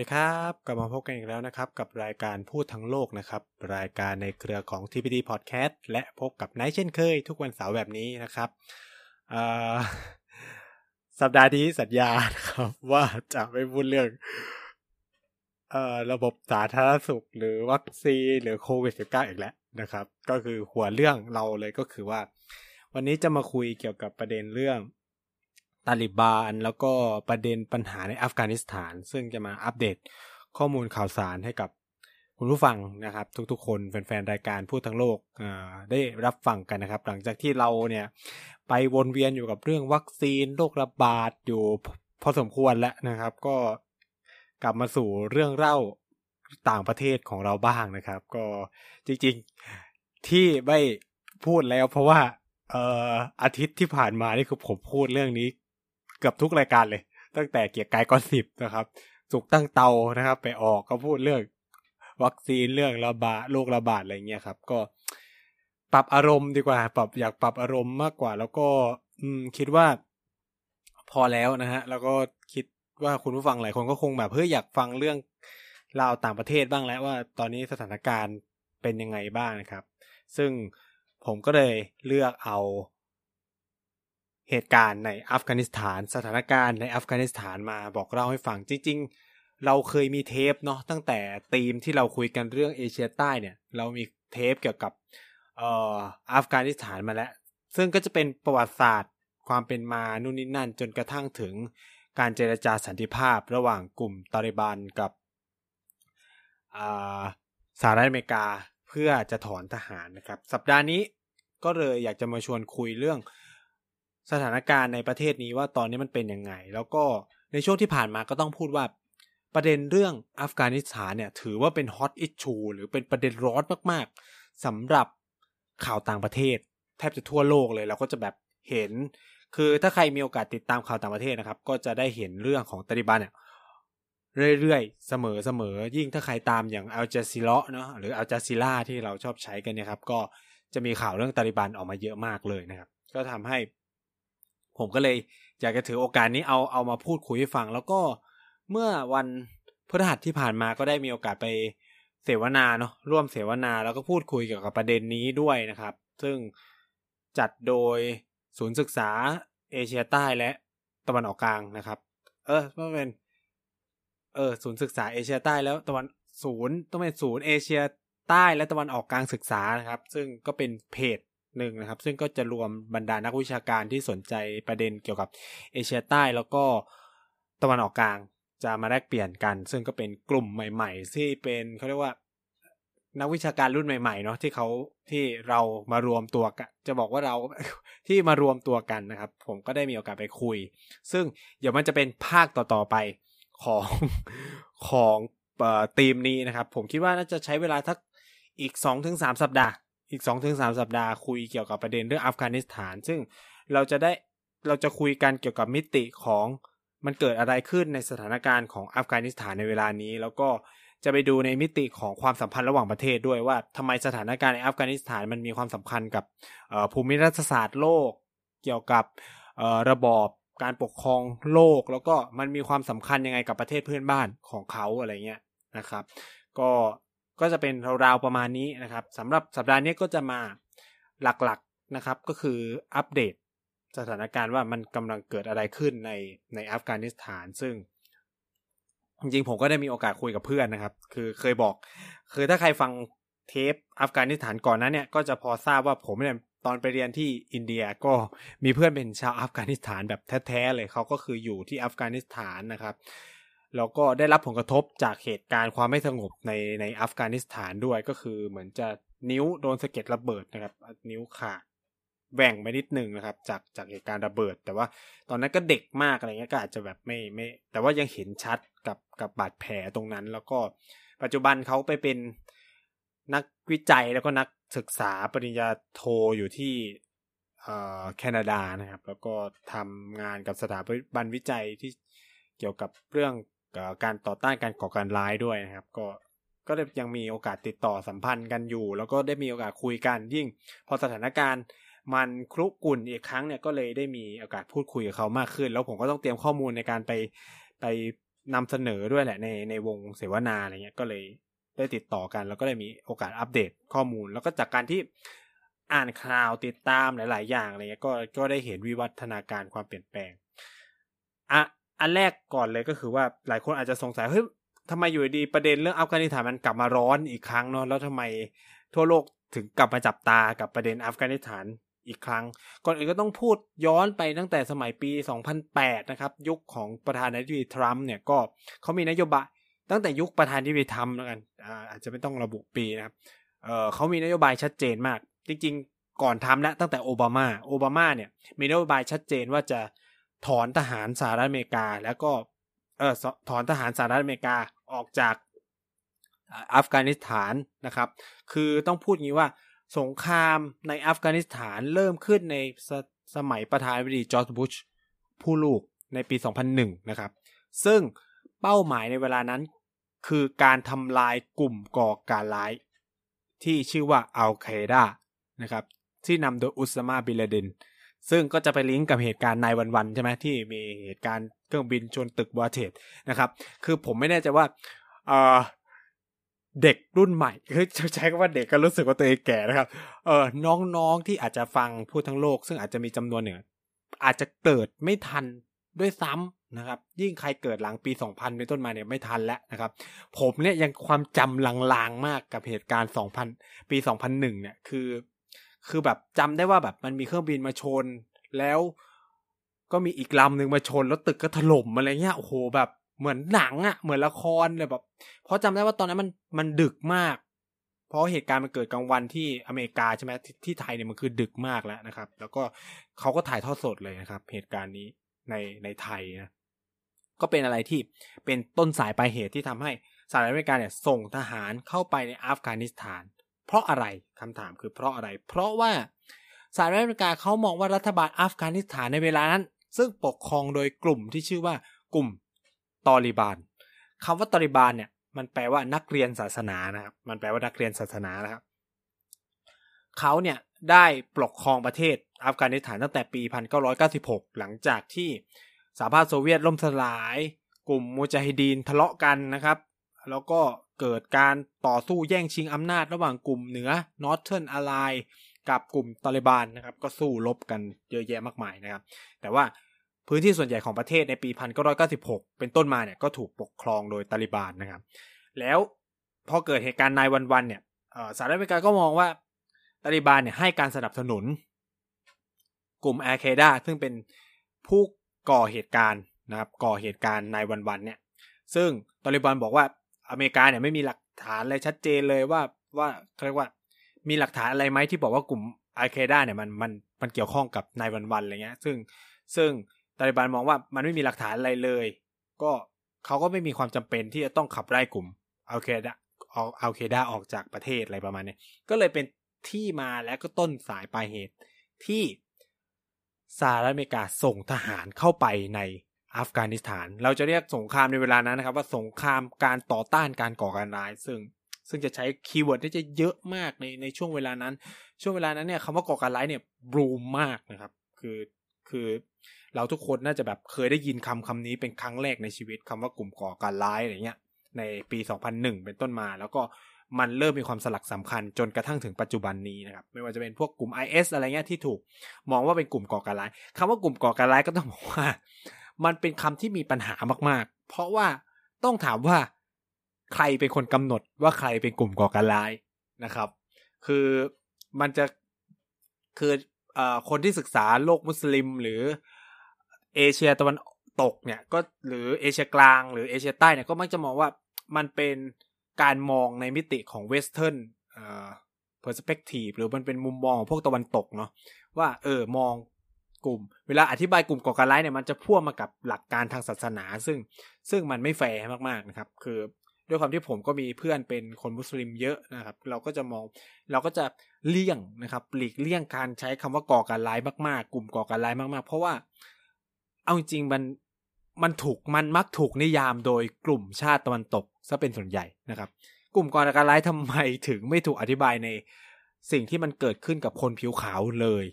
สวัสดีครับกลับมาพบกันอีกแล้วนะครับ กับรายการพูดทั้งโลกนะครับ รายการในเครือของ TPD Podcast และพบกับไนท์เช่นเคย ทุกวันเสาร์แบบนี้นะครับสัปดาห์นี้สัญญานะครับ ว่าจะไม่พูดเรื่องระบบสาธารณสุข หรือวัคซีนหรือโควิด -19 อีกแล้วนะครับ ก็คือหัวเรื่องเราเลยก็คือว่า วันนี้จะมาคุยเกี่ยวกับประเด็นเรื่อง ตาลิบาน แล้วก็ประเด็นปัญหาในอัฟกานิสถาน ซึ่งจะมาอัปเดตข้อมูลข่าวสารให้กับคุณผู้ฟังนะครับ ทุกๆ คนแฟนๆ รายการพูดทั้งโลกได้รับฟังกันนะครับ หลังจากที่เราเนี่ยไปวนเวียนอยู่กับเรื่องวัคซีนโรคระบาดอยู่พอสมควรแล้วนะครับ ก็กลับมาสู่เรื่องเล่าต่างประเทศของเราบ้างนะครับ ก็จริงๆที่ไม่พูดแล้วเพราะว่าเอ่ออาทิตย์ที่ผ่านมานี่คือผมพูดเรื่องนี้ เกือบทุกรายการเลย ตั้งแต่เกียร์กายก้อนสิบนะครับ สุกตั้งเตานะครับ ไปออกก็พูดเรื่องวัคซีนเรื่องระบาดโรคระบาดอะไรเงี้ยครับ ก็ปรับอารมณ์ดีกว่า ปรับอยากปรับอารมณ์มากกว่า แล้วก็ อืม คิดว่า พอแล้วนะฮะ แล้วก็คิดว่าคุณผู้ฟังหลายคนก็คงแบบเพื่ออยากฟังเรื่องราวต่างประเทศบ้างแล้วว่า ตอนนี้สถานการณ์เป็นยังไงบ้างนะครับ ซึ่งผมก็เลยเลือกเอา เหตุการณ์ในอัฟกานิสถาน สถานการณ์ในอัฟกานิสถานมาบอกเล่าให้ฟังจริง ๆ เราเคยมีเทปเนาะตั้งแต่ธีมที่เราคุยกันเรื่องเอเชียใต้เนี่ย เรามีเทปเกี่ยวกับเอ่ออัฟกานิสถานมาแล้ว ซึ่งก็จะเป็นประวัติศาสตร์ ความเป็นมานู่นนี่นั่น จนกระทั่งถึงการเจรจาสันติภาพระหว่างกลุ่มตาลิบันกับสหรัฐอเมริกาเพื่อจะถอนทหารนะครับ สัปดาห์นี้ก็เลยอยากจะมาชวนคุยเรื่อง สถานการณ์ในประเทศนี้ว่าตอนนี้มันเป็นยังไง แล้วก็ในช่วงที่ผ่านมาก็ต้องพูดว่า ประเด็นเรื่องอัฟกานิสถานเนี่ยถือว่าเป็นฮอตอิชชูหรือเป็นประเด็นร้อนมากๆสำหรับข่าวต่างประเทศ แทบจะทั่วโลกเลยเราก็จะแบบเห็น คือถ้าใครมีโอกาสติดตามข่าวต่างประเทศนะครับ ก็จะได้เห็นเรื่องของตาลิบันเนี่ยเรื่อยๆ เสมอๆ ยิ่งถ้าใครตามอย่างอัลจาซิลเนาะหรืออัลจาซิล่าที่เราชอบใช้กันเนี่ยครับ ก็จะมีข่าวเรื่องตาลิบันออกมาเยอะมากเลยนะครับ ก็ทำให้ ผมก็เลยอยากจะถือโอกาสนี้เอาเอามาพูดคุยให้ฟัง แล้วก็เมื่อวันพฤหัสที่ผ่านมาก็ได้มีโอกาสไปเสวนาเนาะร่วมเสวนาแล้วก็พูดคุยเกี่ยวกับประเด็นนี้ด้วยนะครับ ซึ่งจัดโดยศูนย์ศึกษาเอเชียใต้และตะวันออกกลางนะครับ เออต้องเป็นเออศูนย์ศึกษาเอเชียใต้แล้วตะวันศูนย์ต้องเป็นศูนย์เอเชียใต้และตะวันออกกลางศึกษานะครับ ซึ่งก็เป็นเพจ หนึ่งนะครับ ซึ่งก็จะรวมบรรดานักวิชาการที่สนใจประเด็นเกี่ยวกับเอเชียใต้แล้วก็ตะวันออกกลางจะมาแลกเปลี่ยนกัน ซึ่งก็เป็นกลุ่มใหม่ ๆ ที่เป็นเขาเรียกว่านักวิชาการรุ่นใหม่ๆเนาะที่เขาที่เรามารวมตัวกัน จะบอกว่าเราที่มารวมตัวกันนะครับ ผมก็ได้มีโอกาสไปคุย ซึ่งเดี๋ยวมันจะเป็นภาคต่อๆไปของของทีมนี้นะครับ ผมคิดว่าน่าจะใช้เวลาทักอีกสองถึงสามสัปดาห์ อีกสองถึงสามสัปดาห์คุยเกี่ยวกับประเด็นเรื่องอัฟกานิสถาน ซึ่งเราจะได้เราจะคุยกันเกี่ยวกับมิติของมันเกิดอะไรขึ้นในสถานการณ์ของอัฟกานิสถานในเวลานี้ แล้วก็จะไปดูในมิติของความสัมพันธ์ระหว่างประเทศด้วยว่าทำไมสถานการณ์ในอัฟกานิสถานมันมีความสำคัญกับภูมิรัฐศาสตร์โลก เกี่ยวกับระบอบการปกครองโลก แล้วก็มันมีความสำคัญยังไงกับประเทศเพื่อนบ้านของเขาอะไรเงี้ยนะครับ ก็ ก็จะเป็นราวๆประมาณนี้นะครับสำหรับสัปดาห์นี้ก็จะมาหลักๆนะครับ ก็คืออัปเดตสถานการณ์ว่ามันกำลังเกิดอะไรขึ้นในในอัฟกานิสถาน ซึ่ง จริงๆผมก็ได้มีโอกาสคุยกับเพื่อนนะครับ คือเคยบอก คือถ้าใครฟังเทปอัฟกานิสถานก่อนนั้นเนี่ย ก็จะพอทราบว่าผมเนี่ยตอนไปเรียนที่อินเดียก็มีเพื่อนเป็นชาวอัฟกานิสถานแบบแท้ๆเลยเขาก็คืออยู่ที่อัฟกานิสถานนะครับ แล้วก็ได้รับผลกระทบจากเหตุการณ์ความไม่สงบในในอัฟกานิสถานด้วยก็คือเหมือนจะนิ้วโดนสะเก็ดระเบิดนะครับ นิ้วขาดแหว่งไปนิดนึงนะครับ จากจากเหตุการณ์ระเบิด แต่ว่าตอนนั้นก็เด็กมากอะไรเงี้ยก็อาจจะแบบไม่ไม่ แต่ว่ายังเห็นชัดกับกับบาดแผลตรงนั้น แล้วก็ปัจจุบันเขาไปเป็นนักวิจัยแล้วก็นักศึกษาปริญญาโทอยู่ที่แคนาดานะครับ แล้วก็ทำงานกับสถาบันวิจัยที่เกี่ยวกับเรื่อง การต่อต้านการก่อการร้ายด้วยนะครับ ก็ก็ยังมีโอกาสติดต่อสัมพันธ์กันอยู่ แล้วก็ได้มีโอกาสคุยกันยิ่ง พอสถานการณ์มันคลุกกุ่นอีกครั้งเนี่ยก็เลยได้มีโอกาสพูดคุยกับเขามากขึ้น แล้วผมก็ต้องเตรียมข้อมูลในการไปไปนำเสนอด้วยแหละในในวงเสวนาอะไรเงี้ยก็เลยได้ติดต่อกัน แล้วก็ได้มีโอกาสอัปเดตข้อมูล แล้วก็จากการที่อ่านข่าวติดตามหลาย ๆ อย่างอะไรเงี้ยก็ก็ได้เห็นวิวัฒนาการความเปลี่ยนแปลงอะ อันแรกก่อนเลยก็คือว่าหลายคนอาจจะสงสัยเฮ้ยทำไมอยู่ดีประเด็นเรื่องอัฟกานิสถานมันกลับมาร้อนอีกครั้งเนาะแล้วทำไมทั่วโลกถึงกลับมาจับตากับประเด็นอัฟกานิสถานอีกครั้ง ก่อนอื่นก็ต้องพูดย้อนไปตั้งแต่สมัยปี 2008 นะครับ ยุคของประธานาธิบดีทรัมป์เนี่ยก็เขามีนโยบายตั้งแต่ยุคประธานาธิบดีทรัมป์แล้วกันอาจจะไม่ต้องระบุปีนะครับเเขามีนโยบายชัดเจนมาก จริง ๆ ก่อนทำแล้วตั้งแต่โอบามาโอบามาเนี่ยมีนโยบายชัดเจนว่าจะ ถอนทหารสหรัฐอเมริกา แล้วก็เออถอนทหารสหรัฐอเมริกาออกจากอัฟกานิสถานนะครับ คือต้องพูดงี้ว่าสงครามในอัฟกานิสถานเริ่มขึ้นในสสมัยประธานาธิบดีจอร์จบุชผู้ลูกในปี 2001 นะครับ ซึ่งเป้าหมายในเวลานั้น คือการทำลายกลุ่มก่อการร้าย ที่ชื่อว่าอัลไคดานะครับ ที่นำโดยอุสมาบินลาเดน ซึ่งก็จะไปลิงก์กับเหตุการณ์ nine one one ใช่ไหมที่มีเหตุการณ์เครื่องบินชนตึกวอเทดนะครับ คือผมไม่แน่ใจว่าเออเด็กรุ่นใหม่คือใช้คำว่าเด็กก็รู้สึกว่าตัวเองแก่นะครับ เออน้องๆที่อาจจะฟังพูดทั้งโลก ซึ่งอาจจะมีจำนวนหนึ่งอาจจะเกิดไม่ทันด้วยซ้ำนะครับ ยิ่งใครเกิดหลังปี 2000 เป็นต้นมาเนี่ยไม่ทันแล้วนะครับ ผมเนี่ยยังความจำลางๆมากกับเหตุการณ์ 2000 ปี 2001 เนี่ยคือ คือแบบจำได้ว่าแบบมันมีเครื่องบินมาชน แล้วก็มีอีกลำหนึ่งมาชนแล้วตึกก็ถล่มอะไรเงี้ยโอ้โหแบบเหมือนหนังอะ่ะเหมือนละครเลยแบบ เพราะจำได้ว่าตอนนั้นมันมันดึกมาก เพราะเหตุการณ์มันเกิดกลางวันที่อเมริกาใช่ไหมทที่ไทยเนี่ยมันคือดึกมากแล้วนะครับ แล้วก็เขาก็ถ่ายทอดสดเลยนะครับ เหตุการณ์นี้ในในไทยนะก็เป็นอะไรที่เป็นต้นสายปลายเหตุที่ทำให้สหรัฐอเมริกาเนี่ยส่งทหารเข้าไปในอัฟกานิสถาน เพราะอะไรคำถามคือเพราะอะไร เพราะว่าสหรัฐอเมริกาเขามองว่ารัฐบาลอัฟกานิสถานในเวลานั้น ซึ่งปกครองโดยกลุ่มที่ชื่อว่ากลุ่มตอริบานคำว่าตอริบานเนี่ยมันแปลว่านักเรียนศาสนานะครับมันแปลว่านักเรียนศาสนานะครับเขาเนี่ยได้ปกครองประเทศอัฟกานิสถานตั้งแต่ปี 1996 หลังจากที่สหภาพโซเวียตล่มสลาย กลุ่มมูจาฮิดีนทะเลาะกันนะครับ แล้วก็ เกิดการต่อสู้แย่งชิงอำนาจระหว่างกลุ่มเหนือนอร์เทิร์นอะไลกับกลุ่มตอริบานนะครับ ก็สู้รบกันเยอะแยะมากมายนะครับ แต่ว่าพื้นที่ส่วนใหญ่ของประเทศในปี 1996 เป็นต้นมาเนี่ยก็ถูกปกครองโดยตาลิบานนะครับ แล้วพอเกิดเหตุการณ์นายวันๆเนี่ยสหรัฐอเมริกาก็มองว่าตาลิบานเนี่ยให้การสนับสนุน กลุ่มอาเคดาซึ่งเป็นผู้ก่อเหตุการณ์นะครับก่อเหตุการณ์นายวันๆเนี่ยซึ่งตาลิบานบอกว่า อเมริกาเนี่ยไม่มีหลักฐานอะไรชัดเจนเลยว่าว่าเรียกว่า มีหลักฐานอะไรไหมที่บอกว่ากลุ่มอาเคดาเนี่ยมันมันมันเกี่ยวข้องกับนายวันๆอะไรเงี้ย ซึ่งซึ่งตาลิบันมองว่ามันไม่มีหลักฐานอะไรเลย ก็เขาก็ไม่มีความจำเป็นที่จะต้องขับไล่กลุ่มอัลเคดาอัลเคดาออกจากประเทศอะไรประมาณนี้ก็เลยเป็นที่มาและก็ต้นสายปลายเหตุที่สหรัฐอเมริกาส่งทหารเข้าไปใน อัฟกานิสถาน เราจะเรียกสงครามในเวลานั้นนะครับ ว่าสงครามการต่อต้านการก่อการร้าย ซึ่งซึ่งจะใช้ keyword ที่จะเยอะมากในในช่วงเวลานั้น ช่วงเวลานั้นเนี่ยคำว่าก่อการร้ายเนี่ยบูมมากนะครับ คือคือเราทุกคนน่าจะแบบเคยได้ยินคำคำนี้เป็นครั้งแรกในชีวิตคำว่ากลุ่มก่อการร้ายอะไรเงี้ยในปี 2001 เป็นต้นมา แล้วก็มันเริ่มมีความสลักสำคัญจนกระทั่งถึงปัจจุบันนี้นะครับ ไม่ว่าจะเป็นพวกกลุ่ม IS อะไรเงี้ยที่ถูกมองว่าเป็นกลุ่มก่อการร้ายคำว่ากลุ่มก่อการร้ายก็ต้องบอกว่า มันเป็นคำที่มีปัญหามากๆ เพราะว่าต้องถามว่าใครเป็นคนกำหนดว่าใครเป็นกลุ่มก่อการร้ายนะครับ คือมันจะคือคนที่ศึกษาโลกมุสลิม หรือเอเชียตะวันตกเนี่ยก็หรือเอเชียกลางหรือเอเชียใต้เนี่ยก็มักจะมองว่ามันเป็นการมองในมิติของ Western เอ่อ perspective หรือมันเป็นมุมมองของพวกตะวันตกเนาะว่าเออมอง กลุ่ม เวลาอธิบายกลุ่มก่อการร้ายเนี่ยมันจะพ่วงมากับหลักการทางศาสนา ซึ่งซึ่งมันไม่แฟร์มากๆนะครับ คือด้วยความที่ผมก็มีเพื่อนเป็นคนมุสลิมเยอะนะครับ เราก็จะมองเราก็จะเลี่ยงนะครับหลีกเลี่ยงการใช้คำว่าก่อการร้ายมากๆ กลุ่มก่อการร้ายมากๆ เพราะว่าเอาจริงมันมันถูกมันมักถูกนิยามโดยกลุ่มชาติตะวันตกซะเป็นส่วนใหญ่นะครับ กลุ่มก่อการร้ายทำไมถึงไม่ถูกอธิบายในสิ่งที่มันเกิดขึ้นกับคนผิวขาวเลย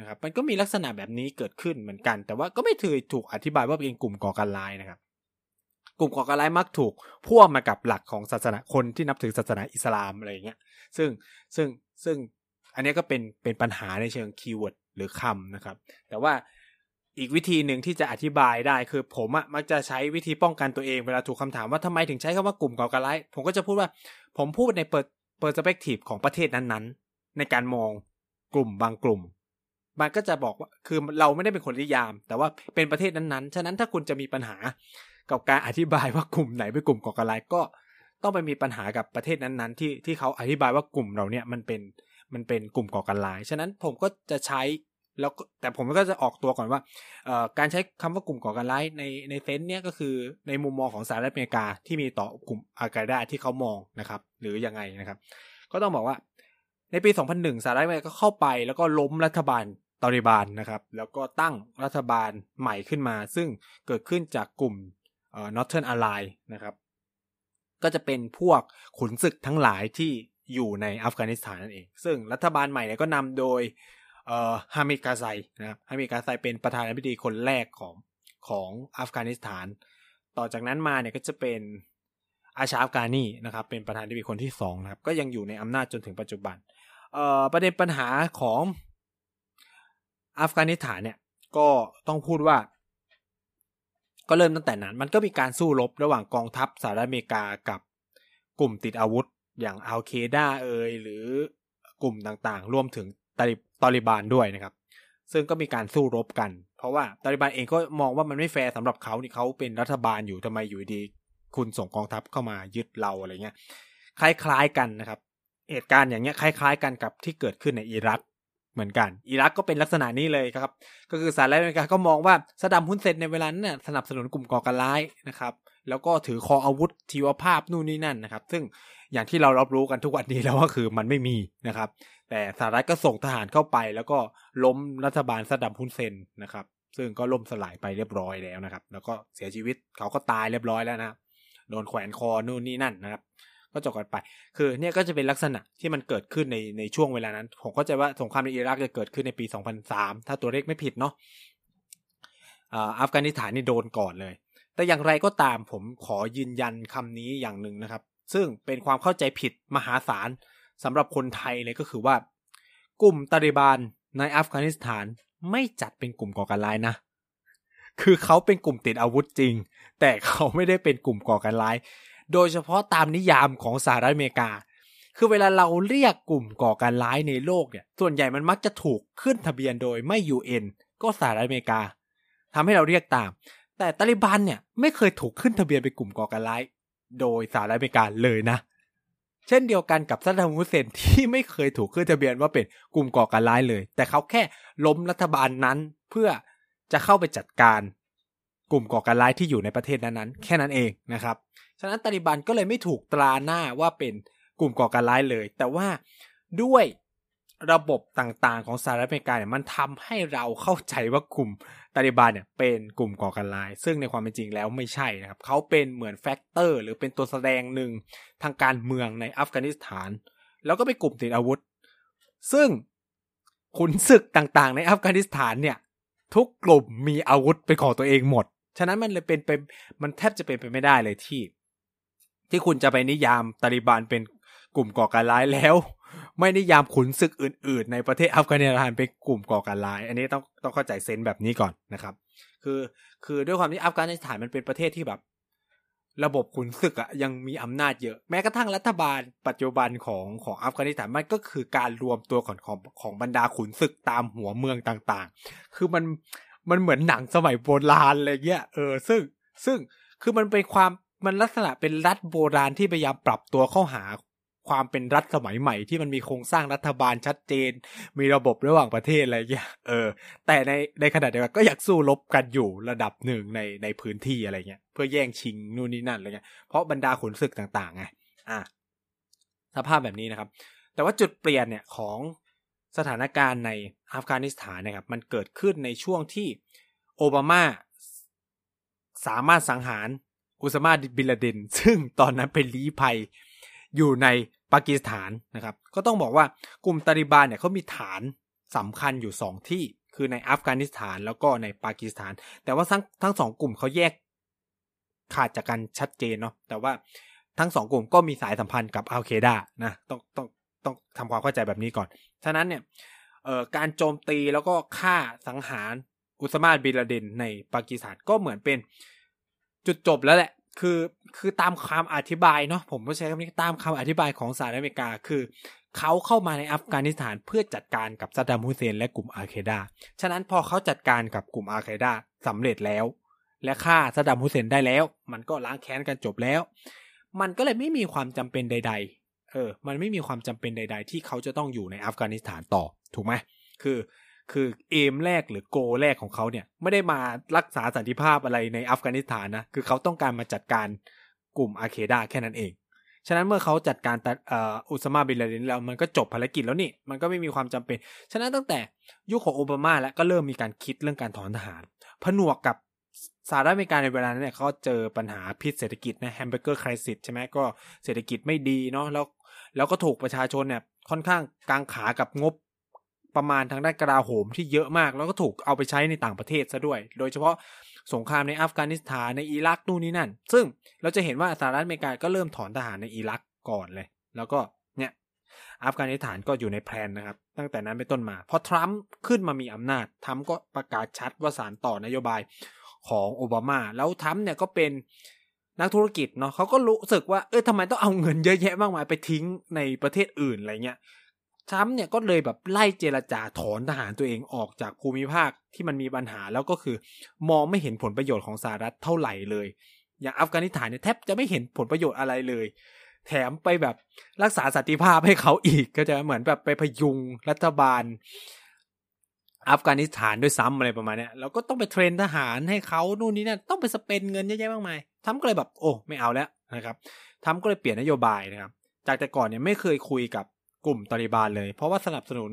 นะครับมันก็มีลักษณะแบบนี้เกิดขึ้นเหมือนกัน แต่ว่าก็ไม่เคยถูกอธิบายว่าเป็นกลุ่มก่อการร้ายนะครับ กลุ่มก่อการร้ายมักถูกพ่วงมากับหลักของศาสนาคนที่นับถือศาสนาอิสลามอะไรอย่างเงี้ยซึ่งซึ่งซึ่งอันนี้ก็เป็นเป็นปัญหาในเชิงคีย์เวิร์ดหรือคำนะครับ แต่ว่าอีกวิธีหนึ่งที่จะอธิบายได้คือผมอะมักจะใช้วิธีป้องกันตัวเองเวลาถูกคำถามว่าทำไมถึงใช้คำว่ากลุ่มก่อการร้ายผมก็จะพูดว่า ผมพูดในเปิดเปิดสเปกทีฟของประเทศนั้นๆ ในการมองกลุ่มบางกลุ่ม มันก็จะบอกว่าคือเราไม่ได้เป็นคนนิยาม แต่ว่าเป็นประเทศนั้นๆ ฉะนั้นถ้าคุณจะมีปัญหากับการอธิบายว่ากลุ่มไหนเป็นกลุ่มก่อการร้ายก็ต้องไปมีปัญหากับประเทศนั้นๆ ที่ที่เขาอธิบายว่ากลุ่มเราเนี่ยมันเป็นมันเป็นกลุ่มก่อการร้าย ฉะนั้นผมก็จะใช้แล้วแต่ผมก็จะออกตัวก่อนว่าการใช้คำว่ากลุ่มก่อการร้ายในในเซนต์เนี้ยก็คือในมุมมองของสหรัฐอเมริกาที่มีต่อกลุ่มอากาดาที่เขามองนะครับ หรือยังไงนะครับ ก็ต้องบอกว่าในปี 2001 สหรัฐอเมริกาก็เข้าไปแล้วก็ล้มรัฐบาล ตอริบานนะครับ แล้วก็ตั้งรัฐบาลใหม่ขึ้นมา ซึ่งเกิดขึ้นจากกลุ่มเอ่อ Northern Alliance นะครับ ก็จะเป็นพวกขุนศึกทั้งหลายที่อยู่ในอัฟกานิสถานนั่นเอง ซึ่งรัฐบาลใหม่เนี่ยก็นำโดยเอ่อฮามิกาไซนะครับฮามิกาไซเป็นประธานาธิบดีคนแรกของของอัฟกานิสถาน ต่อจากนั้นมาเนี่ยก็จะเป็นอาชาอัฟกานีนะครับ เป็นประธานาธิบดีคนที่สองนะครับ ก็ยังอยู่ในอำนาจจนถึงปัจจุบันเอ่อประเด็นปัญหาของ อัฟกานิสถานเนี่ย ก็ต้องพูดว่า ก็เริ่มตั้งแต่นั้น มันก็มีการสู้รบระหว่างกองทัพสหรัฐอเมริกากับกลุ่มติดอาวุธ อย่างอัลเคดาเอยหรือกลุ่มต่างๆ รวมถึงตอริบานด้วยนะครับ ซึ่งก็มีการสู้รบกัน เพราะว่าตอริบานเองก็มองว่ามันไม่แฟร์สำหรับเขานี่เขาเป็นรัฐบาลอยู่ทำไมอยู่ดี คุณส่งกองทัพเข้ามายึดเราอะไรเงี้ยคล้ายๆกันนะครับ เหตุการณ์อย่างเงี้ยคล้าย ๆ กันกับที่เกิดขึ้นในอิรัก เหมือนกัน อิรักก็เป็นลักษณะนี้เลยครับ ก็คือสหรัฐอเมริกาก็มองว่าสดัมฮุนเซนในเวลานั้นน่ะสนับสนุนกลุ่มก่อการร้ายนะครับ แล้วก็ถือคออาวุธชีวภาพนู่นนี่นั่นนะครับ ซึ่งอย่างที่เรารับรู้กันทุกวันนี้แล้วก็คือมันไม่มีนะครับ แต่สหรัฐก็ส่งทหารเข้าไป แล้วก็ล้มรัฐบาลสดัมฮุนเซนนะครับ ซึ่งก็ล่มสลายไปเรียบร้อยแล้วนะครับ แล้วก็เสียชีวิตเขาก็ตายเรียบร้อยแล้วนะโดนแขวนคอนู่นนี่นั่นนะครับ ก็จบกันไป คือเนี่ยก็จะเป็นลักษณะที่มันเกิดขึ้นในในช่วงเวลานั้น ผมเข้าใจว่าสงครามในอิรักจะเกิดขึ้นในปี 2003 ถ้าตัวเลขไม่ผิดเนาะอัฟกานิสถานนี่โดนก่อนเลย แต่อย่างไรก็ตามผมขอยืนยันคำนี้อย่างหนึ่งนะครับ ซึ่งเป็นความเข้าใจผิดมหาศาลสำหรับคนไทยเลยก็คือว่า กลุ่มตาลิบานในอัฟกานิสถานไม่จัดเป็นกลุ่มก่อการร้ายนะคือเขาเป็นกลุ่มติดอาวุธจริง แต่เขาไม่ได้เป็นกลุ่มก่อการร้าย โดยเฉพาะตามนิยามของสหรัฐอเมริกา คือเวลาเราเรียกกลุ่มก่อการร้ายในโลกเนี่ย ส่วนใหญ่มันมักจะถูกขึ้นทะเบียนโดยไม่ UN ก็สหรัฐอเมริกาทำให้เราเรียกตาม แต่ตาลิบันเนี่ยไม่เคยถูกขึ้นทะเบียนเป็นกลุ่มก่อการร้าย โดยสหรัฐอเมริกาเลยนะ เช่นเดียวกันกับซัดดัมฮุเซนที่ไม่เคยถูกขึ้นทะเบียนว่าเป็นกลุ่มก่อการร้ายเลย แต่เขาแค่ล้มรัฐบาลนั้นเพื่อจะเข้าไปจัดการ กลุ่มก่อการร้ายที่อยู่ในประเทศนั้นๆ แค่นั้นเองนะครับ ฉะนั้นตาลิบันก็เลยไม่ถูกตราหน้าว่าเป็นกลุ่มก่อการร้ายเลย แต่ว่าด้วยระบบต่างๆ ของสหรัฐอเมริกาเนี่ยมันทำให้เราเข้าใจว่ากลุ่มตาลิบันเนี่ยเป็นกลุ่มก่อการร้าย ซึ่งในความเป็นจริงแล้วไม่ใช่นะครับ เขาเป็นเหมือน factor หรือเป็นตัวแสดงหนึ่งทางการเมืองในอัฟกานิสถาน แล้วก็เป็นกลุ่มติดอาวุธ ซึ่งขุนศึกต่างๆ ในอัฟกานิสถานเนี่ย ทุกกลุ่มมีอาวุธเป็นของตัวเองหมด ฉะนั้นมันเลยเป็นไปมันแทบจะเป็นไปไม่ได้เลยที่ ที่คุณจะไปนิยามตาลิบันเป็นกลุ่มก่อการร้ายแล้ว ไม่นิยามขุนศึกอื่น ๆ ในประเทศอัฟกานิสถานเป็นกลุ่มก่อการร้าย อันนี้ต้องต้องเข้าใจเซนแบบนี้ก่อนนะครับ คือคือด้วยความที่อัฟกานิสถานมันเป็นประเทศที่แบบ ระบบขุนศึกอะยังมีอำนาจเยอะ แม้กระทั่งรัฐบาลปัจจุบันของของอัฟกานิสถานมันก็คือการรวมตัวของของของบรรดาขุนศึกตามหัวเมืองต่างๆ คือมัน มันเหมือนหนังสมัยโบราณอะไรเงี้ยเออซึ่งซึ่งคือมันเป็นความมันลักษณะเป็นรัฐโบราณที่พยายามปรับตัวเข้าหาความเป็นรัฐสมัยใหม่ที่มันมีโครงสร้างรัฐบาลชัดเจน มีระบบระหว่างประเทศอะไรเงี้ยเออ แต่ในในขณะเดียวกันก็อยากสู้รบกันอยู่ระดับหนึ่งในในพื้นที่อะไรเงี้ยเพื่อแย่งชิงนู่นนี่นั่นอะไรเงี้ยเพราะบรรดาขุนศึกต่างๆไงอะสภาพแบบนี้นะครับ แต่ว่าจุดเปลี่ยนเนี่ยของ สถานการณ์ในอัฟกานิสถานนะครับมันเกิดขึ้นในช่วงที่โอบามาสามารถสังหารอุสมาบิลาเดนซึ่งตอนนั้นเป็นลี้ภัยอยู่ในปากีสถานนะครับ ก็ต้องบอกว่ากลุ่มตาลิบานเนี่ยเขามีฐานสำคัญอยู่สองที่คือในอัฟกานิสถานแล้วก็ในปากีสถาน แต่ว่าทั้งทั้งสองกลุ่มเขาแยกขาดจากกันชัดเจนเนาะแต่ว่าทั้งสองกลุ่มก็มีสายสัมพันธ์กับอัลเคดานะต้องต้อง ต้องทำความเข้าใจแบบนี้ก่อน ฉะนั้นเนี่ยเอ่อการโจมตีแล้วก็ฆ่าสังหารอุสมาบินลาเดนในปากีสถานก็เหมือนเป็นจุดจบแล้วแหละ คือคือตามคำอธิบายเนาะผมก็ใช้คำนี้ตามคำอธิบายของสหรัฐอเมริกา คือเขาเข้ามาในอัฟกานิสถานเพื่อจัดการกับซัดดัมฮุเซนและกลุ่มอาเคดาฉะนั้นพอเขาจัดการกับกลุ่มอาเคดาสำเร็จแล้ว และฆ่าซัดดัมฮุเซนได้แล้ว มันก็ล้างแค้นกันจบแล้ว มันก็เลยไม่มีความจำเป็นใด ๆ เออ มันไม่มีความจำเป็นใด ๆ ที่เขาจะต้องอยู่ในอัฟกานิสถานต่อ ถูกไหมคือ คือเอมแรกหรือโกแรกของเขาเนี่ย ไม่ได้มารักษาสันติภาพอะไรในอัฟกานิสถานนะ คือเขาต้องการมาจัดการกลุ่มอาเคดาแค่นั้นเอง ฉะนั้นเมื่อเขาจัดการอุสมาบินลาเดนแล้วมันก็จบภารกิจแล้วนี่ มันก็ไม่มีความจำเป็น ฉะนั้นตั้งแต่ยุคของโอบามาแล้วก็เริ่มมีการคิดเรื่องการถอนทหาร ผนวกกับสหรัฐอเมริกาในเวลานั้นเนี่ยเขาเจอปัญหาพิษเศรษฐกิจนะ hamburger crisis ใช่ไหมก็เศรษฐกิจไม่ดีเนาะแล้ว แล้วก็ถูกประชาชนเนี่ยค่อนข้างกังขากับงบประมาณทางด้านกลาโหมที่เยอะมาก แล้วก็ถูกเอาไปใช้ในต่างประเทศซะด้วย โดยเฉพาะสงครามในอัฟกานิสถานในอิรักนู่นนี่นั่น ซึ่งเราจะเห็นว่าสหรัฐอเมริกาก็เริ่มถอนทหารในอิรักก่อนเลย แล้วก็เนี่ยอัฟกานิสถานก็อยู่ในแพลนนะครับ ตั้งแต่นั้นเป็นต้นมา พอทรัมป์ขึ้นมามีอำนาจทรัมป์ก็ประกาศชัดว่าสารต่อนโยบายของโอบามา แล้วทรัมป์เนี่ยก็เป็น นักธุรกิจเนาะเขาก็รู้สึกว่าเออทำไมต้องเอาเงินเยอะแยะมากมายไปทิ้งในประเทศอื่นอะไรเงี้ยทรัมป์เนี่ยก็เลยแบบไล่เจรจาถอนทหารตัวเองออกจากภูมิภาคที่มันมีปัญหาแล้วก็คือ มองไม่เห็นผลประโยชน์ของสหรัฐเท่าไหร่เลย อย่างอัฟกานิสถานเนี่ยแทบจะไม่เห็นผลประโยชน์อะไรเลย แถมไปแบบรักษาสันติภาพให้เขาอีกก็จะเหมือนแบบไปพยุงรัฐบาล อัฟกานิสถานด้วยซ้ำอะไรประมาณเนี้ยแล้วก็ต้องไป train ทหารให้เขานู่นนี่นั่นต้องไป spend เงินเยอะแยะมากมาย ทรัมป์ก็เลยแบบโอ้ไม่เอาแล้วนะครับทรัมป์ก็เลยเปลี่ยนนโยบายนะครับ จากแต่ก่อนเนี่ยไม่เคยคุยกับกลุ่มตาลิบานเลย เพราะว่าสนับสนุน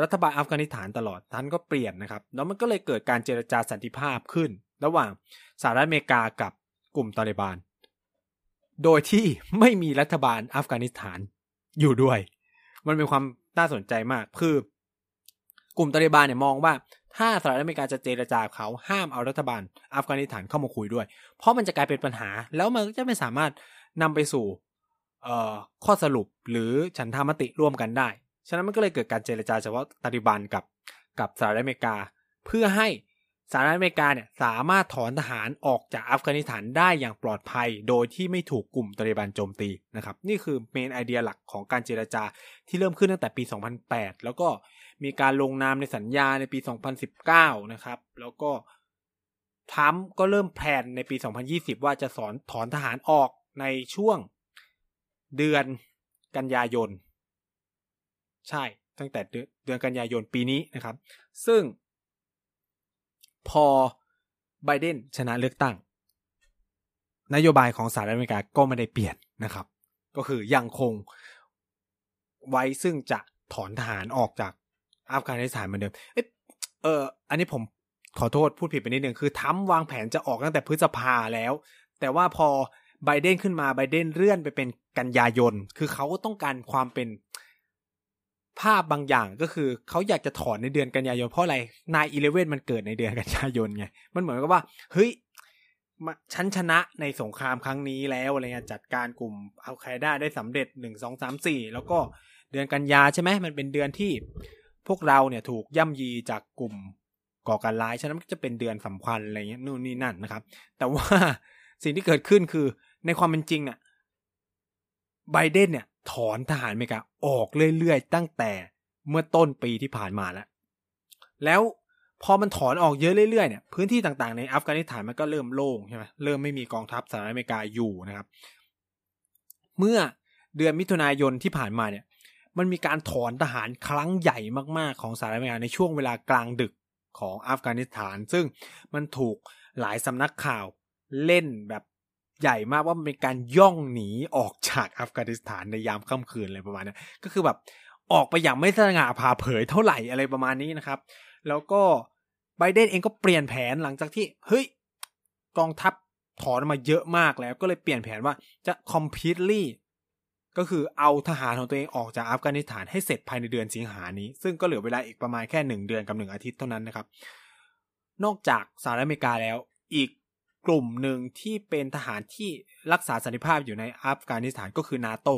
รัฐบาลอัฟกานิสถานตลอดทรัมป์ก็เปลี่ยนนะครับ แล้วมันก็เลยเกิดการเจรจาสันติภาพขึ้น ระหว่างสหรัฐอเมริกากับกลุ่มตาลิบาน โดยที่ไม่มีรัฐบาลอัฟกานิสถานอยู่ด้วย มันเป็นความน่าสนใจมาก คือกลุ่มตาลิบานเนี่ยมองว่า ถ้าสหรัฐอเมริกาจะเจรจาเขาห้ามเอารัฐบาลอัฟกานิสถานเข้ามาคุยด้วย เพราะมันจะกลายเป็นปัญหา แล้วมันก็จะไม่สามารถนำไปสู่ข้อสรุปหรือฉันทามติร่วมกันได้ ฉะนั้นมันก็เลยเกิดการเจรจาเฉพาะตาลิบันกับกับสหรัฐอเมริกา เพื่อให้สหรัฐอเมริกาเนี่ยสามารถถอนทหารออกจากอัฟกานิสถานได้อย่างปลอดภัย โดยที่ไม่ถูกกลุ่มตาลิบันโจมตีนะครับ นี่คือเมนไอเดียหลักของการเจรจาที่เริ่มขึ้นตั้งแต่ปี 2008 แล้วก็ มีการลงนามในสัญญาในปี 2019 นะครับ แล้วก็ทรัมป์ก็เริ่มแพลนในปี 2020 ว่าจะสอนถอนทหารออกในช่วงเดือนกันยายน ใช่ ตั้งแต่เดือนกันยายนปีนี้นะครับ ซึ่ง พอไบเดนชนะเลือกตั้ง นโยบายของสหรัฐอเมริกาก็ไม่ได้เปลี่ยนนะครับ ก็คือยังคงไว้ซึ่งจะถอนทหารออกจาก อัฟกานิสถานเหมือนเดิมเอเออ อันนี้ผมขอโทษพูดผิดไปนิดนึงคือทั้มวางแผนจะออกตั้งแต่พฤษภาแล้ว แต่ว่าพอไบเดนขึ้นมาไบเดนเลื่อนไปเป็นกันยายน คือเขาก็ต้องการความเป็นภาพบางอย่างก็คือเขาอยากจะถอนในเดือนกันยายนเพราะอะไรนายอีเลเวนมันเกิดในเดือนกันยายนไง มันเหมือนกับว่า เฮ้ยฉันชนะในสงครามครั้งนี้แล้วอะไรเงี้ยจัดการกลุ่มเอัลไคด้าได้สำเร็จหนึ่งสองสามสี่แล้วก็เดือนกันยาใช่ไหมมันเป็นเดือนที่ พวกเราเนี่ยถูกย่ำยีจากกลุ่มก่อการร้าย ฉะนั้นก็จะเป็นเดือนสำคัญอะไรเงี้ยนู่นนี่นั่นนะครับ แต่ว่าสิ่งที่เกิดขึ้นคือในความเป็นจริงอะไบเดนเนี่ย ถอนทหารอเมริกาออกเรื่อยๆ ตั้งแต่เมื่อต้นปีที่ผ่านมาแล้ว แล้วพอมันถอนออกเยอะเรื่อยๆเนี่ยพื้นที่ต่างๆในอัฟกานิสถานมันก็เริ่มโล่งใช่ไหมเริ่มไม่มีกองทัพสหรัฐอเมริกาอยู่นะครับ เมื่อเดือนมิถุนายนที่ผ่านมาเนี่ย มันมีการถอนทหารครั้งใหญ่มากๆของสหรัฐอเมริกาในช่วงเวลากลางดึกของอัฟกานิสถาน ซึ่งมันถูกหลายสำนักข่าวเล่นแบบใหญ่มากว่ามันเป็นการย่องหนีออกจากอัฟกานิสถานในยามค่ำคืนอะไรประมาณนี้ก็คือแบบออกไปอย่างไม่สง่าผ่าเผยเท่าไหร่อะไรประมาณนี้นะครับ แล้วก็ไบเดนเองก็เปลี่ยนแผนหลังจากที่เฮ้ยกองทัพถอนมาเยอะมากแล้วก็เลยเปลี่ยนแผนว่าจะ completely ก็คือเอาทหารของตัวเองออกจากอัฟกานิสถานให้เสร็จภายในเดือนสิงหานี้ ซึ่งก็เหลือเวลาอีกประมาณแค่หนึ่งเดือนกับหนึ่งอาทิตย์เท่านั้นนะครับ นอกจากสหรัฐอเมริกาแล้ว อีกกลุ่มหนึ่งที่เป็นทหารที่รักษาสันติภาพอยู่ในอัฟกานิสถานก็คือนาโต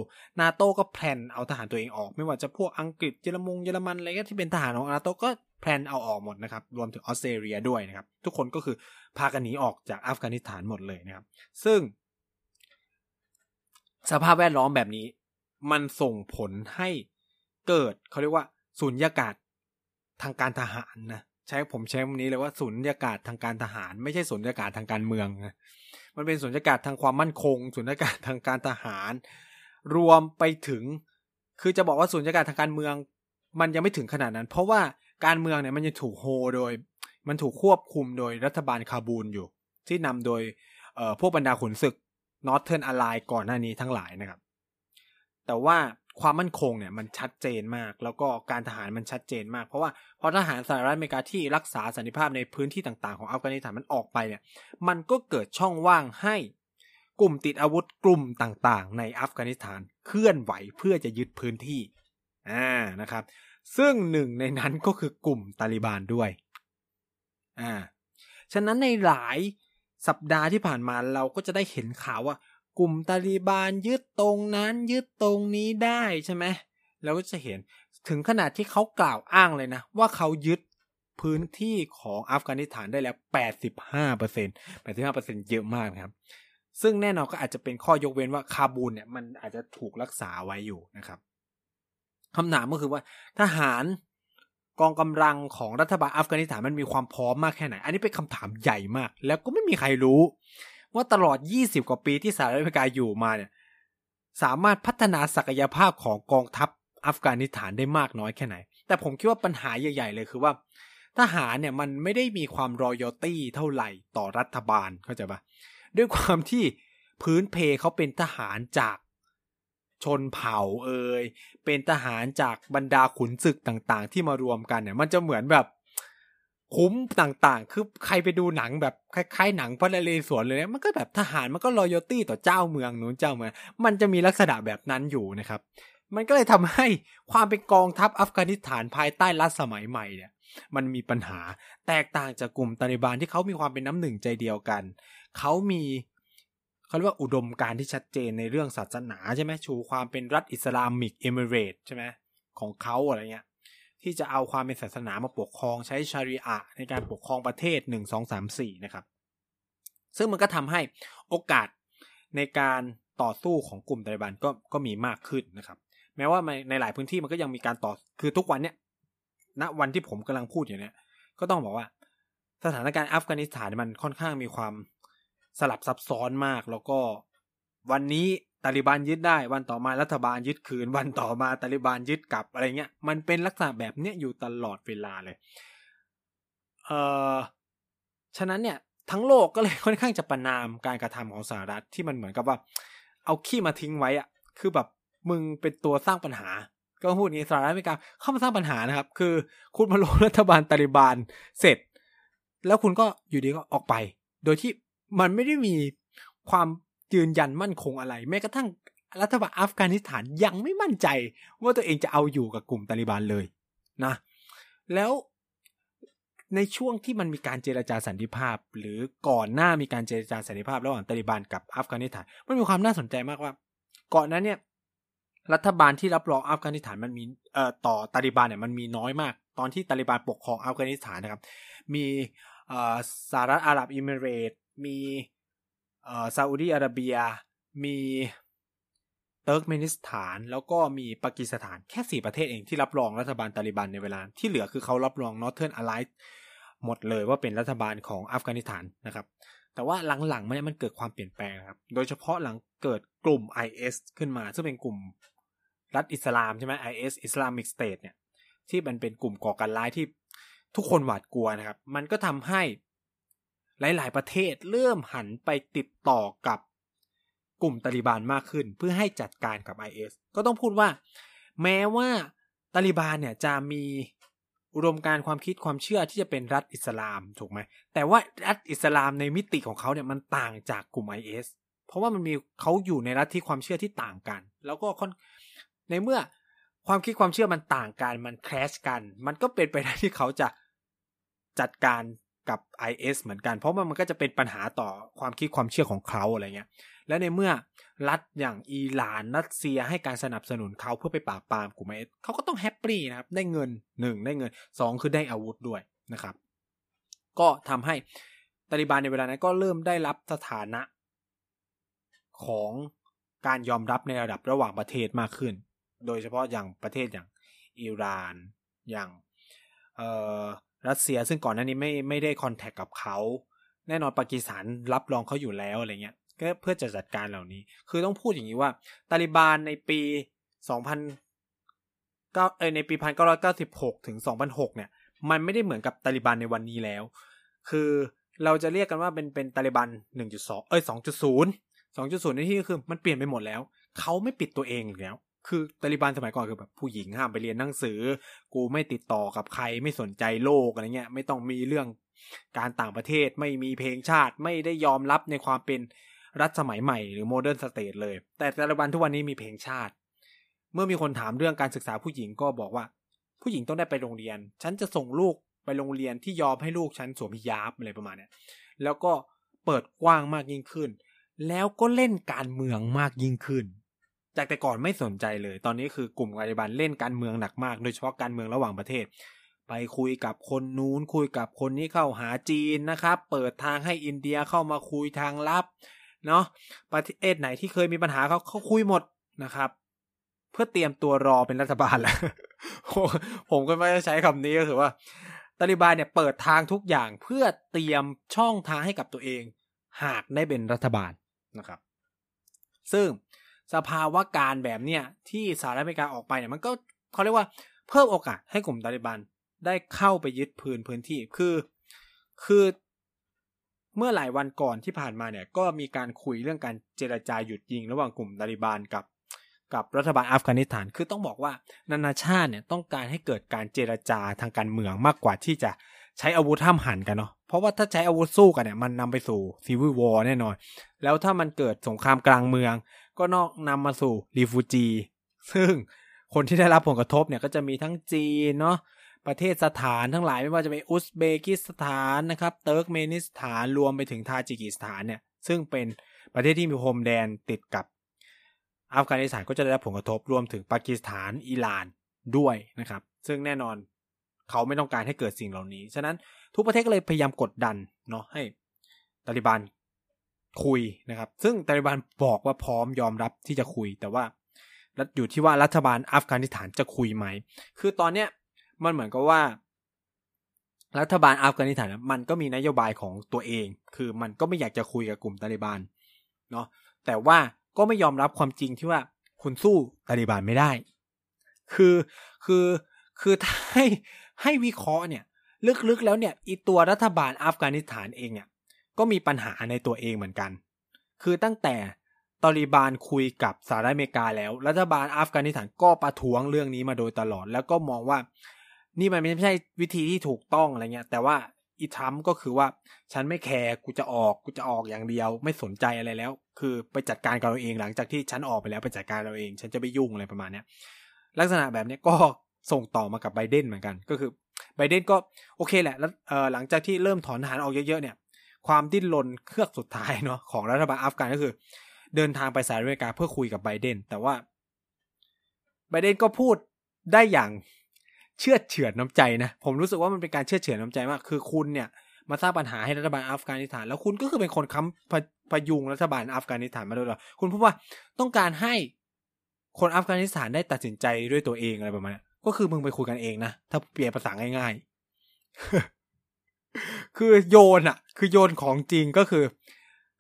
นาโตก็ plan เอาทหารตัวเองออก ไม่ว่าจะพวกอังกฤษเยอรมงเยอรมันอะไรก็ที่เป็นทหารของนาโตก็ plan เอาออกหมดนะครับ รวมถึงออสเตรเลียด้วยนะครับ ทุกคนก็คือพากันหนีออกจากอัฟกานิสถานหมดเลยนะครับ ซึ่ง สภาพแวดล้อมแบบนี้ มันส่งผลให้เกิดเขาเรียกว่าสุญญากาศทางการทหารนะใช้ผมใช้คำนี้เลยว่าสุญญากาศทางการทหาร ไม่ใช่สุญญากาศทางการเมืองนะมันเป็นสุญญากาศทางความมั่นคงสุญญากาศทางการทหาร รวมไปถึง คือจะบอกว่าสุญญากาศทางการเมือง มันยังไม่ถึงขนาดนั้น เพราะว่าการเมืองเนี่ยมันยังถูกโฮโดย มันถูกควบคุมโดยรัฐบาลคาบูลอยู่ ที่นำโดยพวกบรรดาขุนศึก Northern Alliance ก่อนหน้านี้ทั้งหลายนะครับ แต่ว่าความมั่นคงเนี่ยมันชัดเจนมาก แล้วก็การทหารมันชัดเจนมาก เพราะว่าพอทหารสหรัฐอเมริกาที่รักษาสันติภาพในพื้นที่ต่างๆ ของอัฟกานิสถานมันออกไปเนี่ย มันก็เกิดช่องว่างให้กลุ่มติดอาวุธกลุ่มต่างๆ ในอัฟกานิสถานเคลื่อนไหวเพื่อจะยึดพื้นที่อ่านะครับ ซึ่งหนึ่งในนั้นก็คือกลุ่มตาลิบานด้วยอ่าฉะนั้นในหลาย สัปดาห์ที่ผ่านมาเราก็จะได้เห็นข่าวว่ากลุ่มตาลีบานยึดตรงนั้นยึดตรงนี้ได้ใช่ไหมเราก็จะเห็นถึงขนาดที่เขากล่าวอ้างเลยนะ ว่าเขายึดพื้นที่ของอัฟกานิสถานได้แล้ว 85เปอร์เซ็นต์85เปอร์เซ็นต์เยอะมากนะครับ ซึ่งแน่นอนก็อาจจะเป็นข้อยกเว้นว่าคาบูลเนี่ยมันอาจจะถูกรักษาไว้อยู่นะครับคำถามก็คือว่าทหาร กองกำลังของรัฐบาลอัฟกานิสถานมันมีความพร้อมมากแค่ไหน อันนี้เป็นคำถามใหญ่มาก แล้วก็ไม่มีใครรู้ ว่าตลอด 20 กว่าปีที่สหรัฐอเมริกาอยู่มาเนี่ยสามารถพัฒนาศักยภาพของกองทัพอัฟกานิสถานได้มากน้อยแค่ไหน แต่ผมคิดว่าปัญหาใหญ่ ๆ เลยคือว่า ทหารเนี่ยมันไม่ได้มีความรอยตี้เท่าไหร่ต่อรัฐบาลเข้าใจปะด้วยความที่พื้นเพเขาเป็นทหารจาก ชนเผ่าเอ่ยเป็นทหารจากบรรดาขุนศึกต่างๆ ที่มารวมกันเนี่ย มันจะเหมือนแบบคุ้มต่างๆ คือใครไปดูหนังแบบคล้ายๆหนังพระนเรศวรเลยเนี่ยมันก็แบบทหารมันก็รอยตี้ต่อเจ้าเมืองนู้นเจ้าเมืองมันจะมีลักษณะแบบนั้นอยู่นะครับ มันก็เลยทำให้ความเป็นกองทัพอัฟกานิสถานภายใต้รัฐสมัยใหม่เนี่ย มันมีปัญหาแตกต่างจากกลุ่มตาลิบานที่เขามีความเป็นน้ำหนึ่งใจเดียวกัน เขามี เขาเรียกว่าอุดมการที่ชัดเจนในเรื่องศาสนาใช่ไหมชูความเป็นรัฐอิสลามิกเอมิเรตใช่ไหมของเขาอะไรเงี้ย ที่จะเอาความเป็นศาสนามาปกครองใช้ชาริอะในการปกครองประเทศหนึ่งสองสามสี่นะครับ ซึ่งมันก็ทำให้โอกาสในการต่อสู้ของกลุ่มตาลิบันก็ก็มีมากขึ้นนะครับ แม้ว่าในหลายพื้นที่มันก็ยังมีการต่อคือทุกวันเนี้ยณวันที่ผมกำลังพูดอยู่เนี้ยก็ต้องบอกว่า สถานการณ์อัฟกานิสถานมันค่อนข้างมีความ สลับซับซ้อนมากแล้วก็ วันนี้ตาลิบันยึดได้วันต่อมารัฐบาลยึดคืน วันต่อมาตาลิบันยึดกลับอะไรเงี้ยมันเป็นลักษณะแบบเนี้ยอยู่ตลอดเวลาเลยเอ่อฉะนั้นเนี่ยทั้งโลกก็เลยค่อนข้างจะประนามการกระทำของสหรัฐที่มันเหมือนกับว่า เอาขี้มาทิ้งไว้อะคือแบบมึงเป็นตัวสร้างปัญหา ก็พูดงี้สหรัฐอเมริกาเข้ามาสร้างปัญหานะครับ คือคุณมาลงรัฐบาลตาลิบันเสร็จ แล้วคุณก็อยู่ดีก็ออกไป โดยที่ มันไม่ได้มีความยืนยันมั่นคงอะไร แม้กระทั่งรัฐบาลอัฟกานิสถานยังไม่มั่นใจ ว่าตัวเองจะเอาอยู่กับกลุ่มตาลิบันเลยนะ แล้วในช่วงที่มันมีการเจรจาสันติภาพ หรือก่อนหน้ามีการเจรจาสันติภาพระหว่างตาลิบันกับอัฟกานิสถานมันมีความน่าสนใจมากว่า ก่อนนั้นเนี่ยรัฐบาลที่รับรองอัฟกานิสถานมันมีเอ่อต่อตาลิบันเนี่ยมันมีน้อยมาก ตอนที่ตาลิบันปกครองอัฟกานิสถานนะครับ มีเอ่อสหรัฐอาหรับเอมิเรตส์ มีเอ่อซาอุดีอาระเบีย มีเติร์กเมนิสถาน แล้วก็มีปากีสถานแค่สี่ประเทศเองที่รับรองรัฐบาลตาลิบันในเวลา ที่เหลือคือเขารับรอง Northern Allianceหมดเลยว่าเป็นรัฐบาลของอัฟกานิสถานนะครับ แต่ว่าหลังๆมันมันเกิดความเปลี่ยนแปลงครับ โดยเฉพาะหลังเกิดกลุ่ม IS ขึ้นมา ซึ่งเป็นกลุ่มรัฐอิสลามใช่ไหม IS Islamic State เนี่ยที่มันเป็นกลุ่มก่อการร้ายที่ทุกคนหวาดกลัวนะครับ มันก็ทำให้ หลาย ๆ ประเทศเริ่มหันไปติดต่อกับกลุ่มตาลิบันมากขึ้น เพื่อให้จัดการกับ IS ก็ต้องพูดว่า แม้ว่าตาลิบันเนี่ยจะมีอุดมการความคิดความเชื่อที่จะเป็นรัฐอิสลามถูกไหมแต่ว่ารัฐอิสลามในมิติของเขาเนี่ยมันต่างจากกลุ่ม IS เพราะว่ามันมีเขาอยู่ในรัฐที่ความเชื่อที่ต่างกัน แล้วก็ในเมื่อความคิดความเชื่อมันต่างกัน มันแคลชกัน มันก็เป็นไปได้ที่เขาจะจัดการ กับ IS เหมือนกัน เพราะมันมันก็จะเป็นปัญหาต่อความคิดความเชื่อของเขาอะไรเงี้ย และในเมื่อรัฐอย่างอิหร่านรัสเซียให้การสนับสนุนเขาเพื่อไปปราบปรามกลุ่มไอเอสเขาก็ต้อง happy นะครับ ได้เงินหนึ่งได้เงินสองคือได้อาวุธด้วยนะครับ ก็ทำให้ตาลิบานในเวลานั้นก็เริ่มได้รับสถานะ ของการยอมรับในระดับระหว่างประเทศมากขึ้น โดยเฉพาะอย่างประเทศอย่างอิหร่านอย่างเอ่อ รัสเซียซึ่งก่อนหน้านี้ไม่ไม่ได้ contact กับเขา แน่นอนปากีสถานรับรองเขาอยู่แล้วอะไรเงี้ยก็เพื่อจะจัดการเหล่านี้ คือต้องพูดอย่างนี้ว่าตาลิบานในปี2000เเออในปี 1996 ถึง 2006 เนี่ย มันไม่ได้เหมือนกับตาลิบันในวันนี้แล้ว คือเราจะเรียกกันว่าเป็นเป็นตาลิบัน 1.2 เอ้ย 2.0 2.0 ในที่คือมันเปลี่ยนไปหมดแล้ว เขาไม่ปิดตัวเองแล้ว คือตาลิบันสมัยก่อนคือแบบผู้หญิงห้ามไปเรียนหนังสือ กูไม่ติดต่อกับใครไม่สนใจโลกอะไรเงี้ย ไม่ต้องมีเรื่องการต่างประเทศไม่มีเพลงชาติไม่ได้ยอมรับในความเป็นรัฐสมัยใหม่หรือ modern state เลย แต่ตาลิบันทุกวันนี้มีเพลงชาติ เมื่อมีคนถามเรื่องการศึกษาผู้หญิงก็บอกว่า ผู้หญิงต้องได้ไปโรงเรียน ฉันจะส่งลูกไปโรงเรียนที่ยอมให้ลูกฉันสวมฮิญาบอะไรประมาณเนี้ยแล้วก็เปิดกว้างมากยิ่งขึ้น แล้วก็เล่นการเมืองมากยิ่งขึ้น จากแต่ก่อนไม่สนใจเลย ตอนนี้คือกลุ่มตาลิบันเล่นการเมืองหนักมาก โดยเฉพาะการเมืองระหว่างประเทศ ไปคุยกับคนนู้นคุยกับคนนี้เข้าหาจีนนะครับ เปิดทางให้อินเดียเข้ามาคุยทางลับเนาะประเทศไหนที่เคยมีปัญหาเขาเขาคุยหมดนะครับ เพื่อเตรียมตัวรอเป็นรัฐบาลแล้วผมก็ไม่ได้ใช้คำนี้ก็คือว่าตาลิบานเนี่ยเปิดทางทุกอย่างเพื่อเตรียมช่องทางให้กับตัวเอง หากได้เป็นรัฐบาลนะครับ ซึ่ง สภาวะการแบบเนี้ยที่สหรัฐอเมริกาออกไปเนี่ยมันก็เขาเรียกว่าเพิ่มโอกาสให้กลุ่มตาลิบันได้เข้าไปยึดพื้นพื้นที่คือคือเมื่อหลายวันก่อนที่ผ่านมาเนี่ยก็มีการคุยเรื่องการเจรจาหยุดยิง ระหว่างกลุ่มตาลิบันกับกับรัฐบาลอัฟกานิสถาน คือต้องบอกว่านานาชาติเนี่ยต้องการให้เกิดการเจรจาทางการเมืองมากกว่าที่จะใช้อาวุธห้ำหั่นกันเนาะ เพราะว่าถ้าใช้อาวุธสู้กันเนี่ยมันนำไปสู่ civil war แน่นอน แล้วถ้ามันเกิดสงครามกลางเมือง ก็นอกนำมาสู่ refugee ซึ่งคนที่ได้รับผลกระทบเนี่ยก็จะมีทั้งจีนเนาะประเทศสถานทั้งหลายไม่ว่าจะเป็นอุซเบกิสถานนะครับเติร์กเมนิสถานรวมไปถึงทาจิกิสถานเนี่ยซึ่งเป็นประเทศที่มีพรมแดนติดกับอัฟกานิสถานก็จะได้รับผลกระทบรวมถึงปากีสถานอิหร่านด้วยนะครับ ซึ่งแน่นอนเขาไม่ต้องการให้เกิดสิ่งเหล่านี้ ฉะนั้นทุกประเทศก็เลยพยายามกดดันเนาะให้ตาลิบัน คุยนะครับ ซึ่งตาลิบันบอกว่าพร้อมยอมรับที่จะคุย แต่ว่าอยู่ที่ว่ารัฐบาลอัฟกานิสถานจะคุยไหม คือตอนเนี้ยมันเหมือนกับว่า รัฐบาลอัฟกานิสถานมันก็มีนโยบายของตัวเอง คือมันก็ไม่อยากจะคุยกับกลุ่มตาลิบันเนาะ แต่ว่าก็ไม่ยอมรับความจริงที่ว่าคุณสู้ตาลิบันไม่ได้ คือคือคือให้ให้วิเคราะห์เนี่ย ลึกๆแล้วเนี่ยอีตัวรัฐบาลอัฟกานิสถานเองเนี่ย ก็มีปัญหาในตัวเองเหมือนกัน คือตั้งแต่ตาลิบานคุยกับสหรัฐอเมริกาแล้ว รัฐบาลอัฟกานิสถานก็ประท้วงเรื่องนี้มาโดยตลอด แล้วก็มองว่า นี่มันไม่ใช่วิธีที่ถูกต้องอะไรเงี้ย แต่ว่าอีทรัมป์ก็คือว่าฉันไม่แคร์กูจะออกกูจะออกอย่างเดียว ไม่สนใจอะไรแล้ว คือไปจัดการกันเอาเองหลังจากที่ฉันออกไปแล้วไปจัดการเอาเอง ฉันจะไม่ยุ่งอะไรประมาณเนี้ยลักษณะแบบนี้ก็ส่งต่อมากับไบเดนเหมือนกัน ก็คือไบเดนก็โอเคแหละแล้วหลังจากที่เริ่มถอนทหารออกเยอะๆเนี่ย ความดิ้นรนเครือกสุดท้ายเนาะของรัฐบาลอัฟกานก็คือ เดินทางไปสหรัฐอเมริกาเพื่อคุยกับไบเดน แต่ว่าไบเดนก็พูดได้อย่างเชื่อเฉือนน้าใจนะ ผมรู้สึกว่ามันเป็นการเชื่อเฉือนน้าใจมาก คือคุณเนี่ยมาสร้างปัญหาให้รัฐบาลอัฟกานิสถาน แล้วคุณก็คือเป็นคนค้ำพพยุงรัฐบาลอัฟกานิสถานมาโดยตลอดคุณพูดว่าต้องการให้คนอัฟกานิสถานได้ตัดสินใจด้วยตัวเองอะไรประมาณนี้ก็คือมึงไปคุยกันเองนะ ถ้าเปลี่ยนภาษาง่ายๆ คือโยนอะคือโยนของจริงก็คือ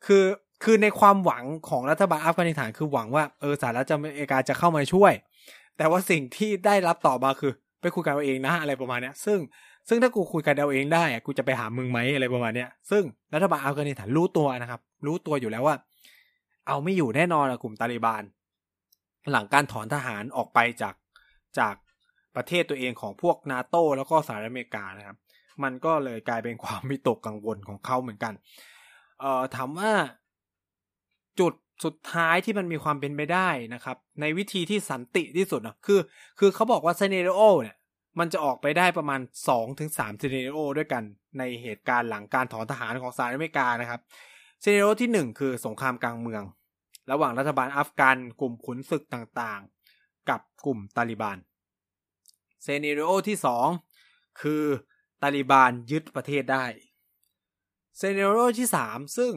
คือคือในความหวังของรัฐบาลอัฟกานิสถานคือหวังว่าเออสหรัฐอเมริกาจะเข้ามาช่วย แต่ว่าสิ่งที่ได้รับต่อมาคือ ไปคุยกันเอาเองนะอะไรประมาณเนี้ย ซึ่งซึ่งถ้ากูคุยกันเอาเองได้กูจะไปหามึงไหมอะไรประมาณเนี้ยซึ่งรัฐบาลอัฟกานิสถานรู้ตัวนะครับ รู้ตัวอยู่แล้วว่า เอาไม่อยู่แน่นอนกลุ่มตาลิบาน หลังการถอนทหารออกไปจากจากประเทศตัวเองของพวกนาโตแล้วก็สหรัฐอเมริกานะครับ มันก็เลยกลายเป็นความวิตกกังวลของเขาเหมือนกัน เอ่อถามว่าจุดสุดท้ายที่มันมีความเป็นไปได้นะครับ ในวิธีที่สันติที่สุดนะคือ คือเขาบอกว่าเซเนโรโอเนี่ยมันจะออกไปได้ประมาณ 2-3ถึง scenario ด้วยกันในเหตุการณ์หลังการถอนทหารของสหรัฐอเมริกานะครับ scenario ที่ 1 คือสงครามกลางเมือง ระหว่างรัฐบาลอัฟกันกลุ่มขุนศึกต่างๆ กับกลุ่มตาลิบัน scenario ที่ 2 คือ ตาลิบันยึดประเทศได้ scenario ที่ 3 ซึ่ง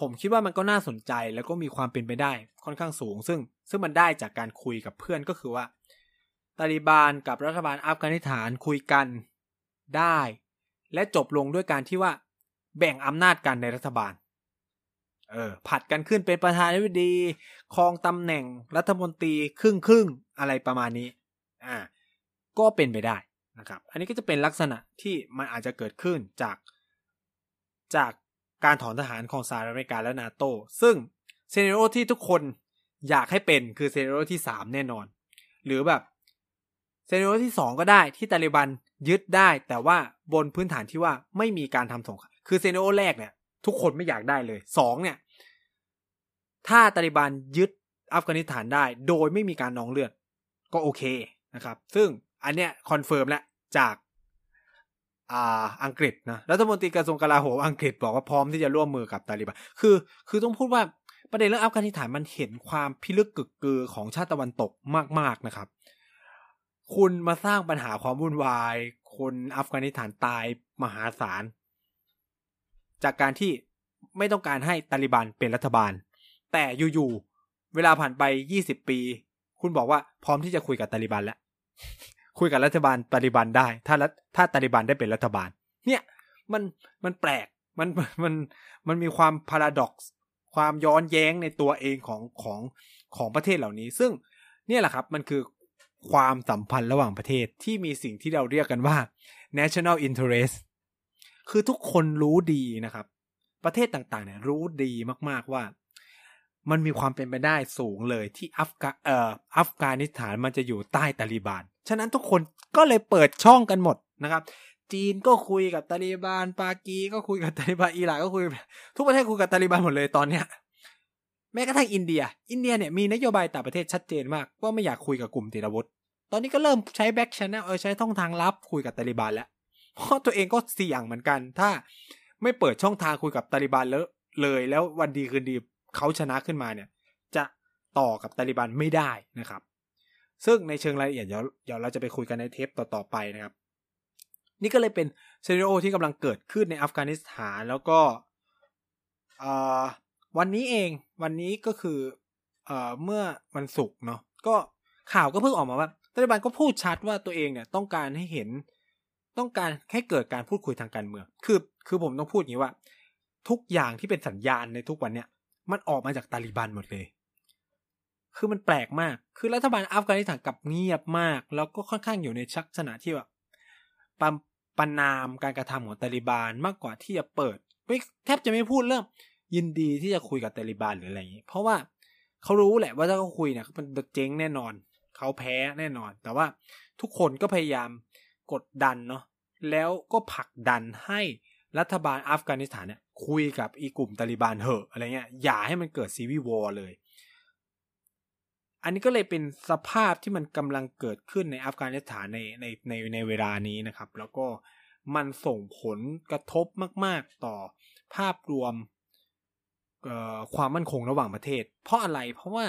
ผมคิดว่ามันก็น่าสนใจแล้วก็มีความเป็นไปได้ค่อนข้างสูง ซึ่งซึ่งมันได้จากการคุยกับเพื่อนก็คือว่า ตาลิบานกับรัฐบาลอัฟกานิสถานคุยกันได้ และจบลงด้วยการที่ว่า แบ่งอำนาจกันในรัฐบาล เออผลัดกันขึ้นเป็นประธานาธิบดีครองตำแหน่งรัฐมนตรีครึ่งครึ่งอะไรประมาณนี้ อ่า ก็เป็นไปได้ นะครับ อันนี้ก็จะเป็นลักษณะที่มันอาจจะเกิดขึ้นจากจากการถอนทหารของสหรัฐอเมริกาและนาโตซึ่ง scenario ที่ทุกคนอยากให้เป็นคือ scenario ที่สามแน่นอน หรือแบบ scenario ที่สองก็ได้ที่ตาลิบันยึดได้ แต่ว่าบนพื้นฐานที่ว่าไม่มีการทำสงครามคือ scenario แรกเนี่ย ทุกคนไม่อยากได้เลยสองเนี่ย ถ้าตาลิบันยึดอัฟกานิสถานได้ โดยไม่มีการนองเลือด ก็โอเคนะครับ ซึ่ง อันเนี้ยคอนเฟิร์มแล้วจากอ่าอังกฤษนะรัฐมนตรีกระทรวงกลาโหมอังกฤษบอกว่าพร้อมที่จะร่วมมือกับตาลิบันคือ คือต้องพูดว่าประเด็นเรื่องอัฟกานิสถานมันเห็นความพิลึกกึกกือของชาติตะวันตกมาก ๆนะครับ คุณมาสร้างปัญหาความวุ่นวาย คนอัฟกานิสถานตายมหาศาล จากการที่ไม่ต้องการให้ตาลิบันเป็นรัฐบาล แต่อยู่ๆเวลาผ่านไปยี่สิบปี คุณบอกว่าพร้อมที่จะคุยกับตาลิบันแล้ว คุยกับรัฐบาลตาลิบันได้ ถ้าถ้าตาลิบันได้เป็นรัฐบาล เนี่ยมันมันแปลกมันมันมันมีความพาราดอกซ์ความย้อนแย้งในตัวเองของของของประเทศเหล่านี้ ซึ่งเนี่ยแหละครับมันคือความสัมพันธ์ระหว่างประเทศที่มีสิ่งที่เราเรียกกันว่า national interest คือทุกคนรู้ดีนะครับ ประเทศต่างๆเนี่ยรู้ดีมากๆว่า มันมีความเป็นไปได้สูงเลยที่อัฟกาเอ่ออัฟกานิสถานมันจะอยู่ใต้ตาลีบาน ฉะนั้นทุกคนก็เลยเปิดช่องกันหมดนะครับ จีนก็คุยกับตาลีบาน ปากีก็คุยกับตาลีบานอิหร่านก็คุย ทุกประเทศคุยกับตาลีบานหมดเลยตอนเนี้ยแม้กระทั่งอินเดีย อินเดียเนี่ยมีนโยบายต่างประเทศชัดเจนมากว่าไม่อยากคุยกับกลุ่มติดอาวุธตอนนี้ก็เริ่มใช้ back channel เออใช้ช่องทางลับคุยกับตาลีบานแล้วเพราะตัวเองก็เสี่ยงเหมือนกัน ถ้าไม่เปิดช่องทางคุยกับตาลีบานแล้วเลยแล้ววันดีคืนดี เขาชนะขึ้นมาเนี่ย จะต่อกับตาลีบานไม่ได้นะครับ ซึ่งในเชิงรายละเอียดเดี๋ยวเดี๋ยวเราจะไปคุยกันในเทปต่อๆไปนะครับ นี่ก็เลยเป็นซีนโอที่กำลังเกิดขึ้นในอัฟกานิสถานแล้วก็วันนี้เองวันนี้ก็คือเอเมื่อวันศุกร์เนาะก็ข่าวก็เพิ่งออกมาว่ารัฐบาลก็พูดชัดว่าตัวเองเนี่ยต้องการให้เห็นต้องการให้เกิดการพูดคุยทางการเมือง คือ คือผมต้องพูดอย่างนี้ว่า ทุกอย่างที่เป็นสัญญาณในทุกวันเนี่ย มันออกมาจากตาลิบันหมดเลย คือมันแปลกมาก คือรัฐบาลอัฟกานิสถานกับเงียบมาก แล้วก็ค่อนข้างอยู่ในชักษณะที่แบบปปนามการกระทำของตาลิบานมากกว่าที่จะเปิดไม่แทบจะไม่พูดเรื่องยินดีที่จะคุยกับตาลิบานหรืออะไรอย่างนี้ เพราะว่าเขารู้แหละว่าถ้าเขาคุยเนี่ยมันเจ๊งแน่นอน เขาแพ้แน่นอน แต่ว่าทุกคนก็พยายามกดดันเนาะ แล้วก็ผลักดันให้รัฐบาลอัฟกานิสถานเนี่ย คุยกับอีกลุ่มตาลิบานเหอะอะไรเงี้ยอย่าให้มันเกิดซีวีวอร์เลย อันนี้ก็เลยเป็นสภาพที่มันกำลังเกิดขึ้นในอัฟกานิสถานในในในในเวลานี้นะครับ แล้วก็มันส่งผลกระทบมาก ๆต่อภาพรวมความมั่นคงระหว่างประเทศ เพราะอะไรเพราะว่า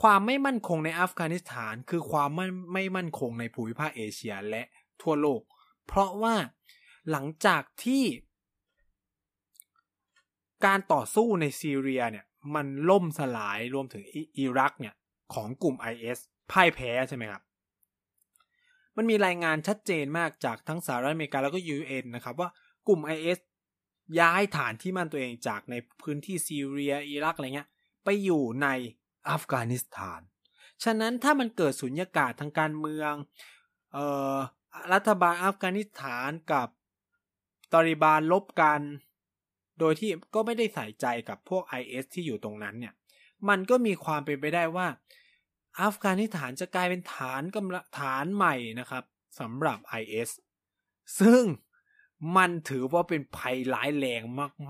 ความไม่มั่นคงในอัฟกานิสถาน คือความไม่ไม่มั่นคงในภูมิภาคเอเชียและทั่วโลก เพราะว่าหลังจากที่ การต่อสู้ในซีเรียเนี่ยมันล่มสลายรวมถึงอิรักเนี่ยของกลุ่ม IS พ่ายแพ้ใช่ไหมครับ มันมีรายงานชัดเจนมากจากทั้งสหรัฐอเมริกาแล้วก็ UN นะครับว่ากลุ่ม IS ย้ายฐานที่มั่นตัวเองจากในพื้นที่ซีเรียอิรักอะไรเงี้ยไปอยู่ในอัฟกานิสถาน ฉะนั้นถ้ามันเกิดสุญญากาศทางการเมืองเออรัฐบาลอัฟกานิสถานกับตอริบานลบกัน โดยที่ก็ไม่ได้ใส่ใจกับพวก IS ที่อยู่ตรงนั้นเนี่ย มันก็มีความเป็นไปได้ว่า อัฟกานิสถานจะกลายเป็นฐานกำลังฐานใหม่นะครับสำหรับ IS ซึ่งมันถือว่าเป็นภัยร้ายแรง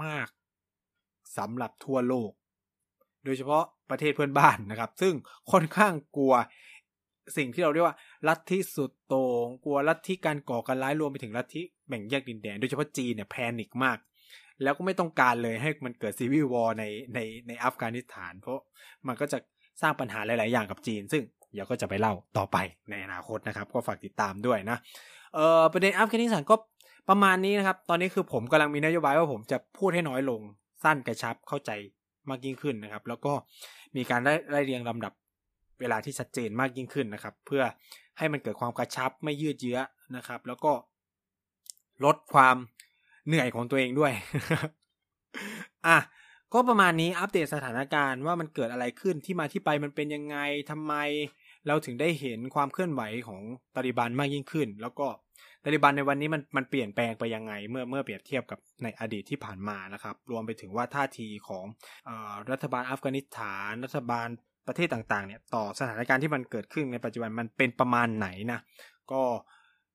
มาก ๆสำหรับทั่วโลก โดยเฉพาะประเทศเพื่อนบ้านนะครับ ซึ่งค่อนข้างกลัวสิ่งที่เราเรียกว่า ลัทธิสุดโต่งกลัวลัทธิการก่อการร้ายรวมไปถึงลัทธิแบ่งแยกดินแดน โดยเฉพาะจีนเนี่ยแพนิคมาก แล้วก็ไม่ต้องการเลยให้มันเกิดซีวิววอร์ในในในอัฟกานิสถาน เพราะมันก็จะสร้างปัญหาหลาย ๆ อย่างกับจีน ซึ่งเดี๋ยวก็จะไปเล่าต่อไปในอนาคตนะครับ ก็ฝากติดตามด้วยนะเออประเด็นอัฟกานิสถานก็ประมาณนี้นะครับ ตอนนี้คือผมกำลังมีนโยบายว่าผมจะพูดให้น้อยลงสั้นกระชับเข้าใจมากยิ่งขึ้นนะครับ แล้วก็มีการไล่ไล่เรียงลำดับเวลาที่ชัดเจนมากยิ่งขึ้นนะครับ เพื่อให้มันเกิดความกระชับไม่ยืดเยื้อนะครับ แล้วก็ลดความ เหนื่อยของตัวเองด้วย อะก็ประมาณนี้อัปเดตสถานการณ์ว่ามันเกิดอะไรขึ้นที่มาที่ไปมันเป็นยังไงทำไม เราถึงได้เห็นความเคลื่อนไหวของตาลิบันมากยิ่งขึ้น แล้วก็ตาลิบันในวันนี้มันมันเปลี่ยนแปลงไปยังไง เมื่อเมื่อเปรียบเทียบกับในอดีตที่ผ่านมานะครับ รวมไปถึงว่าท่าทีของอรัฐบาลอัฟกานิสถาน รัฐบาลประเทศต่างๆเนี่ยต่อสถานการณ์ที่มันเกิดขึ้นในปัจจุบันมันเป็นประมาณไหนนะก็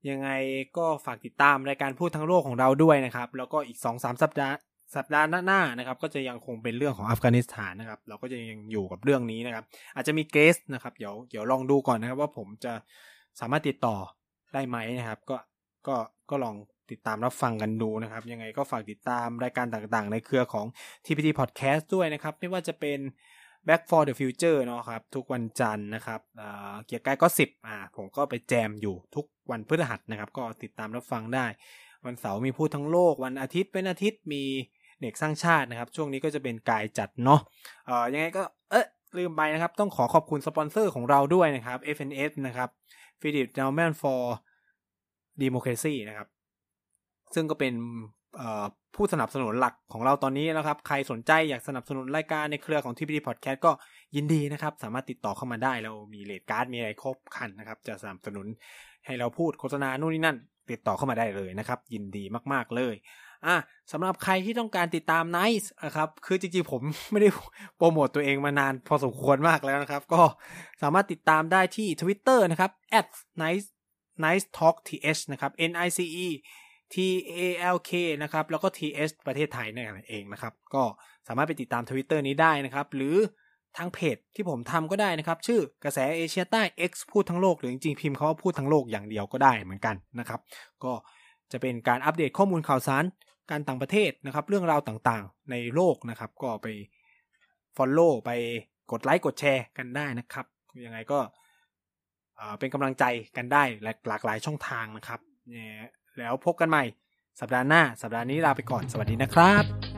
ยังไงก็ฝากติดตามรายการพูดทั้งโลกของเราด้วยนะครับ แล้วก็อีก2อสสัปดาห์สัปดาห์หน้านะครับ ก็จะยังคงเป็นเรื่องของอัฟกานิสถานนะครับ เราก็จะยังอยู่กับเรื่องนี้นะครับ อาจจะมีเกสนะครับเดี๋ยวเดี๋ยวลองดูก่อนนะครับ ว่าผมจะสามารถติดต่อได้ไหมนะครับ ก็ก็ก็ลองติดตามรับฟังกันดูนะครับ ยังไงก็ฝากติดตามรายการต่างๆ ในเครือของ TPT Podcast ด้วยนะครับ ไม่ว่าจะเป็น Back for the Future เนาะครับ ทุกวันจันทร์นะครับเกียร์กายก็สิบอ่าผมก็ไปแจมอยู่ทุกวันพฤหัสนะครับ ก็ติดตามรับฟังได้ วันเสาร์มีพูดทั้งโลก วันอาทิตย์เป็นอาทิตย์มีเด็กสร้างชาตินะครับ ช่วงนี้ก็จะเป็นกายจัดเนาะเอ่อยังไงก็เอ๊ะลืมไปนะครับ ต้องขอขอบคุณสปอนเซอร์ของเราด้วยนะครับ FNS นะครับ Philip n e l m a n for Democracy นะครับ ซึ่งก็เป็น ผู้สนับสนุนหลักของเราตอนนี้นะครับ ใครสนใจอยากสนับสนุนรายการในเครือของ TPD Podcast ก็ยินดีนะครับ สามารถติดต่อเข้ามาได้เรามีเลดการ์ดมีอะไรครบคันนะครับ จะสนับสนุนให้เราพูดโฆษณานู่นนี่นั่น ติดต่อเข้ามาได้เลยนะครับ ยินดีมากๆเลยอะสำหรับใครที่ต้องการติดตาม Nice นะครับ คือจริงๆ ผมไม่ได้โปรโมตตัวเองมานานพอสมควรมากแล้วนะครับ ก็สามารถติดตามได้ที่ Twitter นะครับ @nice nice talk th นะครับ n i c e t a l k นะครับ แล้วก็ t s ประเทศไทยนั่นเองนะครับ ก็สามารถไปติดตาม Twitter นี้ได้นะครับ หรือทางเพจที่ผมทำก็ได้นะครับ ชื่อกระแสเอเชียใต้ X พูดทั้งโลก หรือจริงๆพิมพ์เขาว่าพูดทั้งโลกอย่างเดียวก็ได้เหมือนกันนะครับ ก็จะเป็นการอัปเดตข้อมูลข่าวสาร การต่างประเทศนะครับ เรื่องราวต่างๆ ในโลกนะครับ ก็ไป Follow ไปกดไลค์กดแชร์กันได้นะครับ ยังไงก็เป็นกำลังใจกันได้หลากหลายช่องทางนะครับ แล้วพบกันใหม่ สัปดาห์หน้า สัปดาห์นี้ลาไปก่อนสวัสดีนะครับ